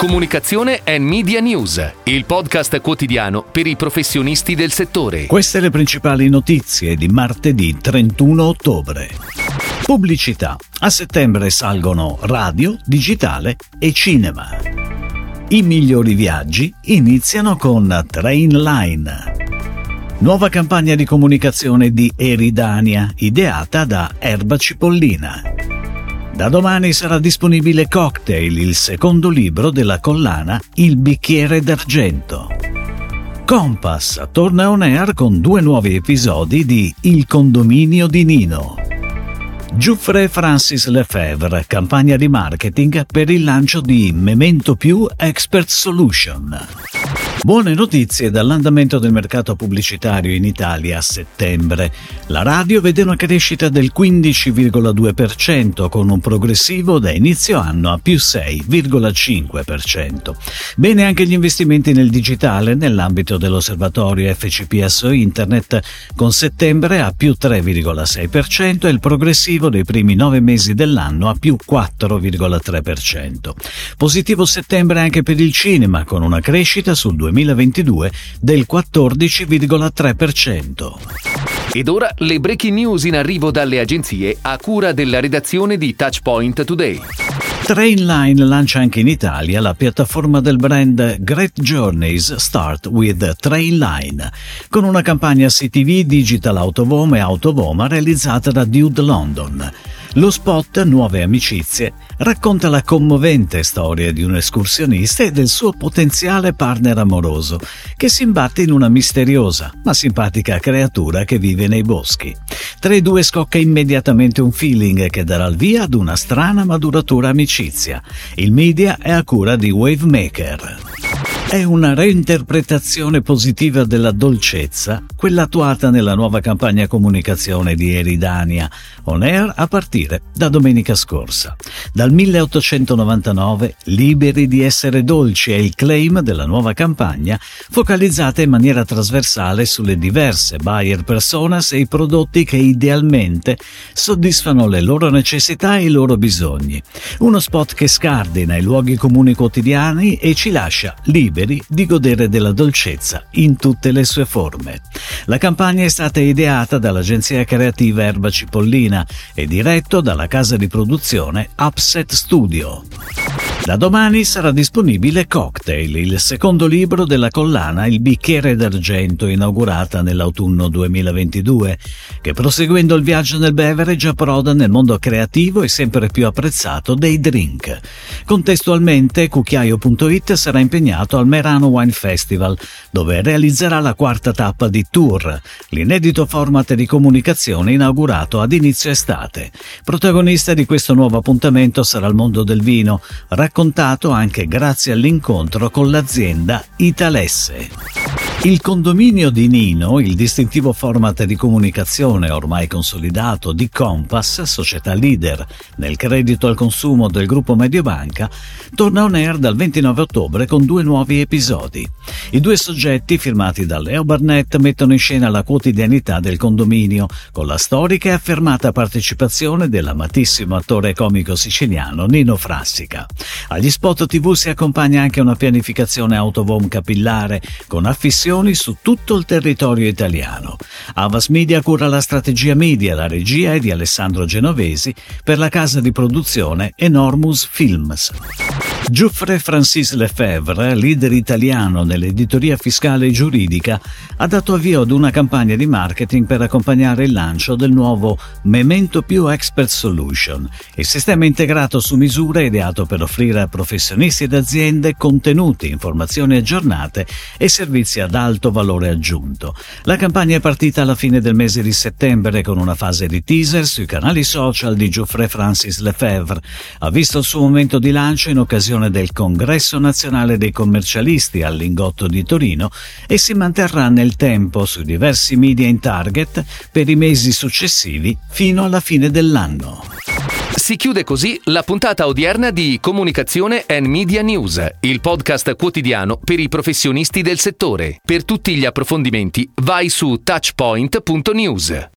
Comunicazione e Media News, il podcast quotidiano per i professionisti del settore. Queste le principali notizie di martedì 31 ottobre. Pubblicità. A settembre salgono radio, digitale e cinema. I migliori viaggi iniziano con Trainline. Nuova campagna di comunicazione di Eridania, ideata da Erba Cipollina. Da domani sarà disponibile Cocktail, il secondo libro della collana Il bicchiere d'argento. Compass torna on air con due nuovi episodi di Il condominio di Nino. Giuffre Francis Lefebvre, campagna di marketing per il lancio di Memento Più Expert Solution. Buone notizie dall'andamento del mercato pubblicitario in Italia a settembre. La radio vede una crescita del 15,2% con un progressivo da inizio anno a più 6,5%. Bene anche gli investimenti nel digitale nell'ambito dell'osservatorio FCPSO Internet con settembre a più 3,6% e il progressivo dei primi nove mesi dell'anno a più 4,3%. Positivo settembre anche per il cinema con una crescita sul 2 2022 del 14,3%. Ed ora le breaking news in arrivo dalle agenzie a cura della redazione di Touchpoint Today. Trainline lancia anche in Italia la piattaforma del brand Great Journeys Start with Trainline, con una campagna CTV Digital Autovom e Autovoma realizzata da Dude London. Lo spot Nuove amicizie racconta la commovente storia di un escursionista e del suo potenziale partner amoroso, che si imbatte in una misteriosa ma simpatica creatura che vive nei boschi. Tra i due scocca immediatamente un feeling che darà il via ad una strana ma duratura amicizia. Il media è a cura di Wavemaker. È una reinterpretazione positiva della dolcezza, quella attuata nella nuova campagna comunicazione di Eridania, on air a partire da domenica scorsa. Dal 1899, Liberi di essere dolci è il claim della nuova campagna, focalizzata in maniera trasversale sulle diverse buyer personas e i prodotti che idealmente soddisfano le loro necessità e i loro bisogni. Uno spot che scardina i luoghi comuni quotidiani e ci lascia liberi liberi di godere della dolcezza in tutte le sue forme. La campagna è stata ideata dall'agenzia creativa Erba Cipollina e diretto dalla casa di produzione Upset Studio. Da domani sarà disponibile Cocktail, il secondo libro della collana Il bicchiere d'argento inaugurata nell'autunno 2022, che proseguendo il viaggio nel beverage approda nel mondo creativo e sempre più apprezzato dei drink. Contestualmente Cucchiaio.it sarà impegnato al Merano Wine Festival, dove realizzerà la quarta tappa di Tour, l'inedito format di comunicazione inaugurato ad inizio estate. Protagonista di questo nuovo appuntamento sarà il mondo del vino, raccontato anche grazie all'incontro con l'azienda Italesse. Il condominio di Nino, il distintivo format di comunicazione ormai consolidato di Compass, società leader nel credito al consumo del gruppo Mediobanca, torna on air dal 29 ottobre con due nuovi episodi. I due soggetti, firmati da Leo Barnett, mettono in scena la quotidianità del condominio, con la storica e affermata partecipazione dell'amatissimo attore comico siciliano Nino Frassica. Agli spot TV si accompagna anche una pianificazione autovom capillare, con affissioni su tutto il territorio italiano. Avas Media cura la strategia media, la regia è di Alessandro Genovesi per la casa di produzione Enormous Films. Giuffre Francis Lefebvre, leader italiano nell'editoria fiscale e giuridica, ha dato avvio ad una campagna di marketing per accompagnare il lancio del nuovo Memento Più Expert Solution, il sistema integrato su misura ideato per offrire a professionisti ed aziende contenuti, informazioni aggiornate e servizi ad alto valore aggiunto. La campagna è partita alla fine del mese di settembre con una fase di teaser sui canali social di Giuffre Francis Lefebvre. Ha visto il suo momento di lancio in occasione occasione del Congresso nazionale dei commercialisti al Lingotto di Torino e si manterrà nel tempo sui diversi media in target per i mesi successivi fino alla fine dell'anno. Si chiude così la puntata odierna di Comunicazione and Media News, il podcast quotidiano per i professionisti del settore. Per tutti gli approfondimenti vai su touchpoint.news.